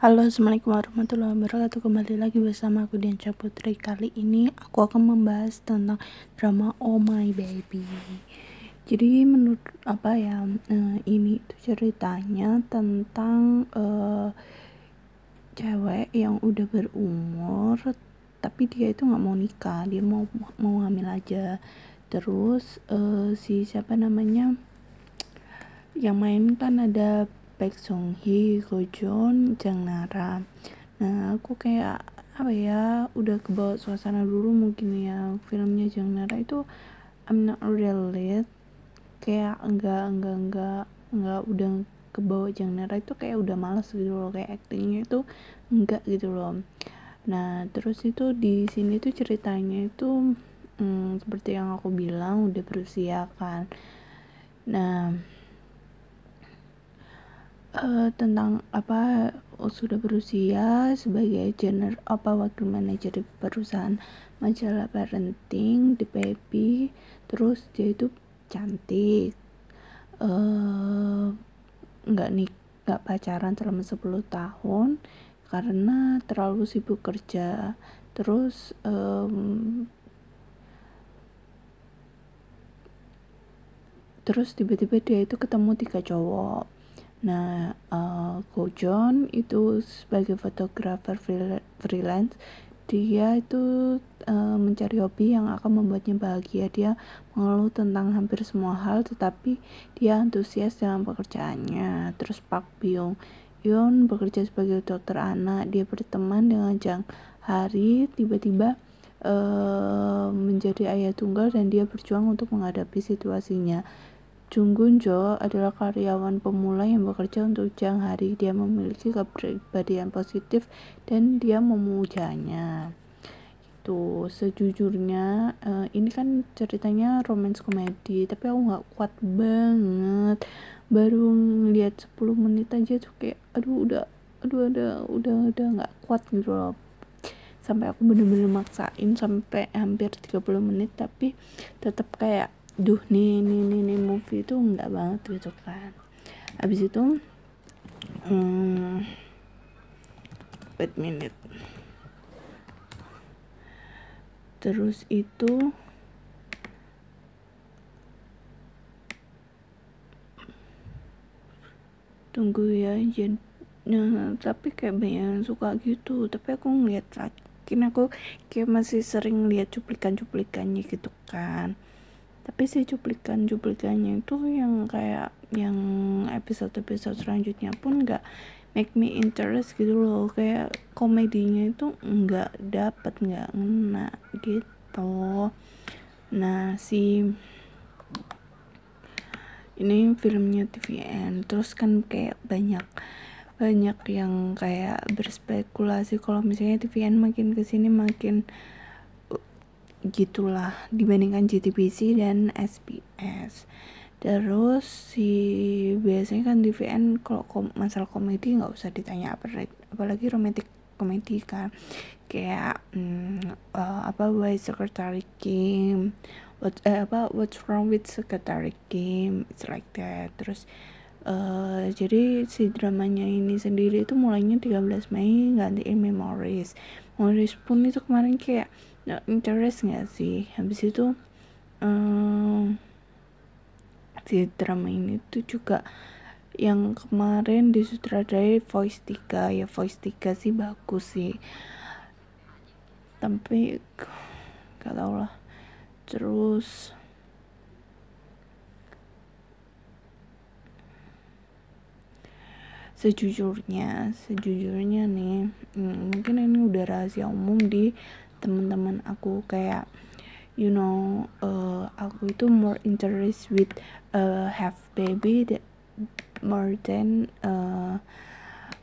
Halo assalamualaikum warahmatullahi wabarakatuh. Kembali lagi bersama aku Dian Putri. Kali ini aku akan membahas tentang drama Oh My Baby. Jadi menurut apa ya uh, Ini itu ceritanya tentang uh, Cewek yang udah berumur Tapi dia itu gak mau nikah. Dia mau mau hamil aja. Terus uh, si siapa namanya Yang main kan ada Baek Song Hee, Go Joon, Jang Nara. Nah, aku kayak apa ya, udah kebawa suasana dulu mungkin ya filmnya Jang Nara itu I'm not relate kayak enggak enggak enggak enggak udah kebawa Jang Nara itu kayak udah males gitu loh kayak actingnya itu enggak gitu loh. Nah terus itu di sini tuh ceritanya itu hmm, seperti yang aku bilang udah berusia kan. Nah uh, tentang apa sudah berusia sebagai general apa wakil manajer di perusahaan majalah parenting the baby terus dia itu cantik. Uh, nggak nih nggak pacaran selama 10 tahun karena terlalu sibuk kerja. Terus um, terus tiba-tiba dia itu ketemu tiga cowok Nah, uh, Go John itu sebagai fotografer freelance, dia itu uh, mencari hobi yang akan membuatnya bahagia. Dia mengeluh tentang hampir semua hal, tetapi dia antusias dalam pekerjaannya. Terus Park Byung Yeon bekerja sebagai dokter anak. Dia berteman dengan Jang Hari, tiba-tiba uh, menjadi ayah tunggal dan dia berjuang untuk menghadapi situasinya. Jung Jo adalah karyawan pemula yang bekerja untuk Jang Hari. Dia memiliki kepribadian positif dan dia memujanya. Itu sejujurnya uh, ini kan ceritanya romance komedi, tapi aku nggak kuat banget. Baru ngeliat 10 menit aja tuh kayak aduh udah aduh ada udah udah nggak kuat gitu loh sampai aku bener-bener maksain sampai hampir 30 menit tapi tetap kayak duh nih nih nih, nih movie itu enggak banget gitu kan. Habis itu hmm, wait minute. Terus itu tunggu ya jadi nah, tapi kayak banyak yang suka gitu. Tapi aku ngeliat lagi aku kayak masih sering lihat cuplikan-cuplikannya gitu kan tapi si cuplikan-cuplikannya itu yang kayak yang episode-episode selanjutnya pun nggak make me interest gitu loh. Kayak komedinya itu nggak dapat nggak ngena gitu. Nah si ini filmnya TVN terus kan kayak banyak banyak yang kayak berspekulasi kalau misalnya TVN makin ke sini makin gitulah dibandingkan JTBC dan SBS terus si biasanya kan di VN kalau kom masalah komedi nggak usah ditanya apa apalagi romantic komedi kan. Kayak hmm, uh, apa why secretary Kim? What eh, apa what's wrong with secretary Kim? It's like that. Terus uh, jadi si dramanya ini sendiri itu mulainya 13 Mei gantiin Memories Memories pun itu kemarin kayak no, interest nggak sih? Habis itu um, si drama ini tuh juga yang kemarin disutradarai Voice 3 ya Voice 3 sih bagus sih. Tapi gak tau lah. Terus sejujurnya sejujurnya nih hmm, mungkin ini udah rahasia umum di teman-teman aku kayak you know uh, aku itu more interest with uh, have baby that more than uh,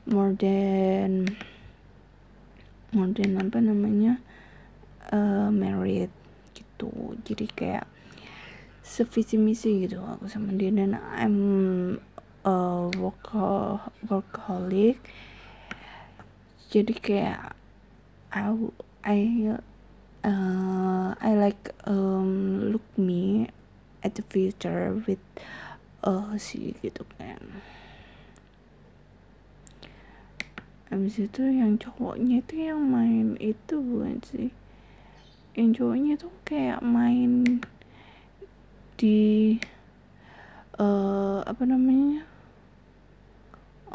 more than more than apa namanya uh, married gitu. Jadi kayak sevisi misi gitu aku sama dia. Dan I'm a workaholic. Jadi kayak aku I uh, I like um, look me at the future with uh si gitu kan. Habis itu yang cowoknya itu yang main itu bukan sih? Yang cowoknya itu kayak main di uh, apa namanya?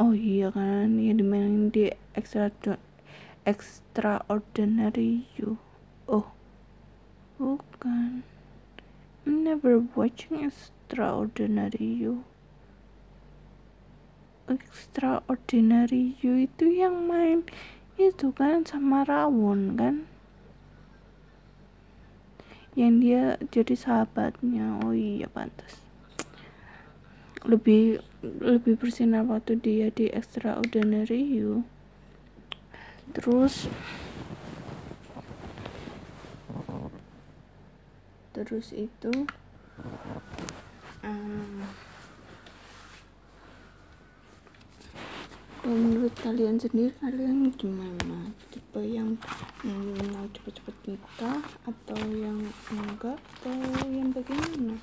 Oh iya kan ya dimainin di extra extraordinary you. Oh bukan. I'm never watching extraordinary you. Extraordinary you itu yang main itu kan sama Rawon kan? Yang dia jadi sahabatnya. Oh iya pantas lebih lebih bersinar waktu dia di extraordinary you terus terus itu um, menurut kalian sendiri kalian gimana? Tipe yang mau cepet-cepet nikah atau yang enggak atau yang bagaimana?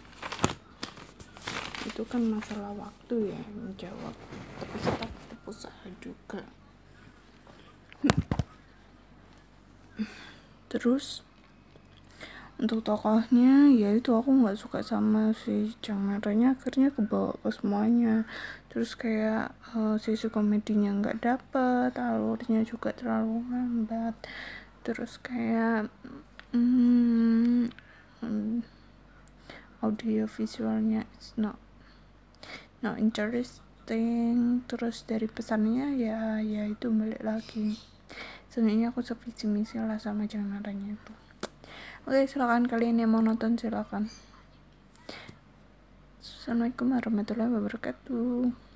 Itu kan masalah waktu ya menjawab. Tapi tetap usaha juga terus untuk tokohnya ya itu aku nggak suka sama si Changernya akhirnya kebawa ke semuanya. Terus kayak uh, sisi komedinya nggak dapet alurnya juga terlalu lambat. Terus kayak hmm, audio visualnya it's not not interesting terus dari pesannya ya ya itu balik lagi sebenarnya aku sevisi misi lah sama Changernya itu Oke, silakan kalian yang mau nonton silakan. Assalamualaikum warahmatullahi wabarakatuh.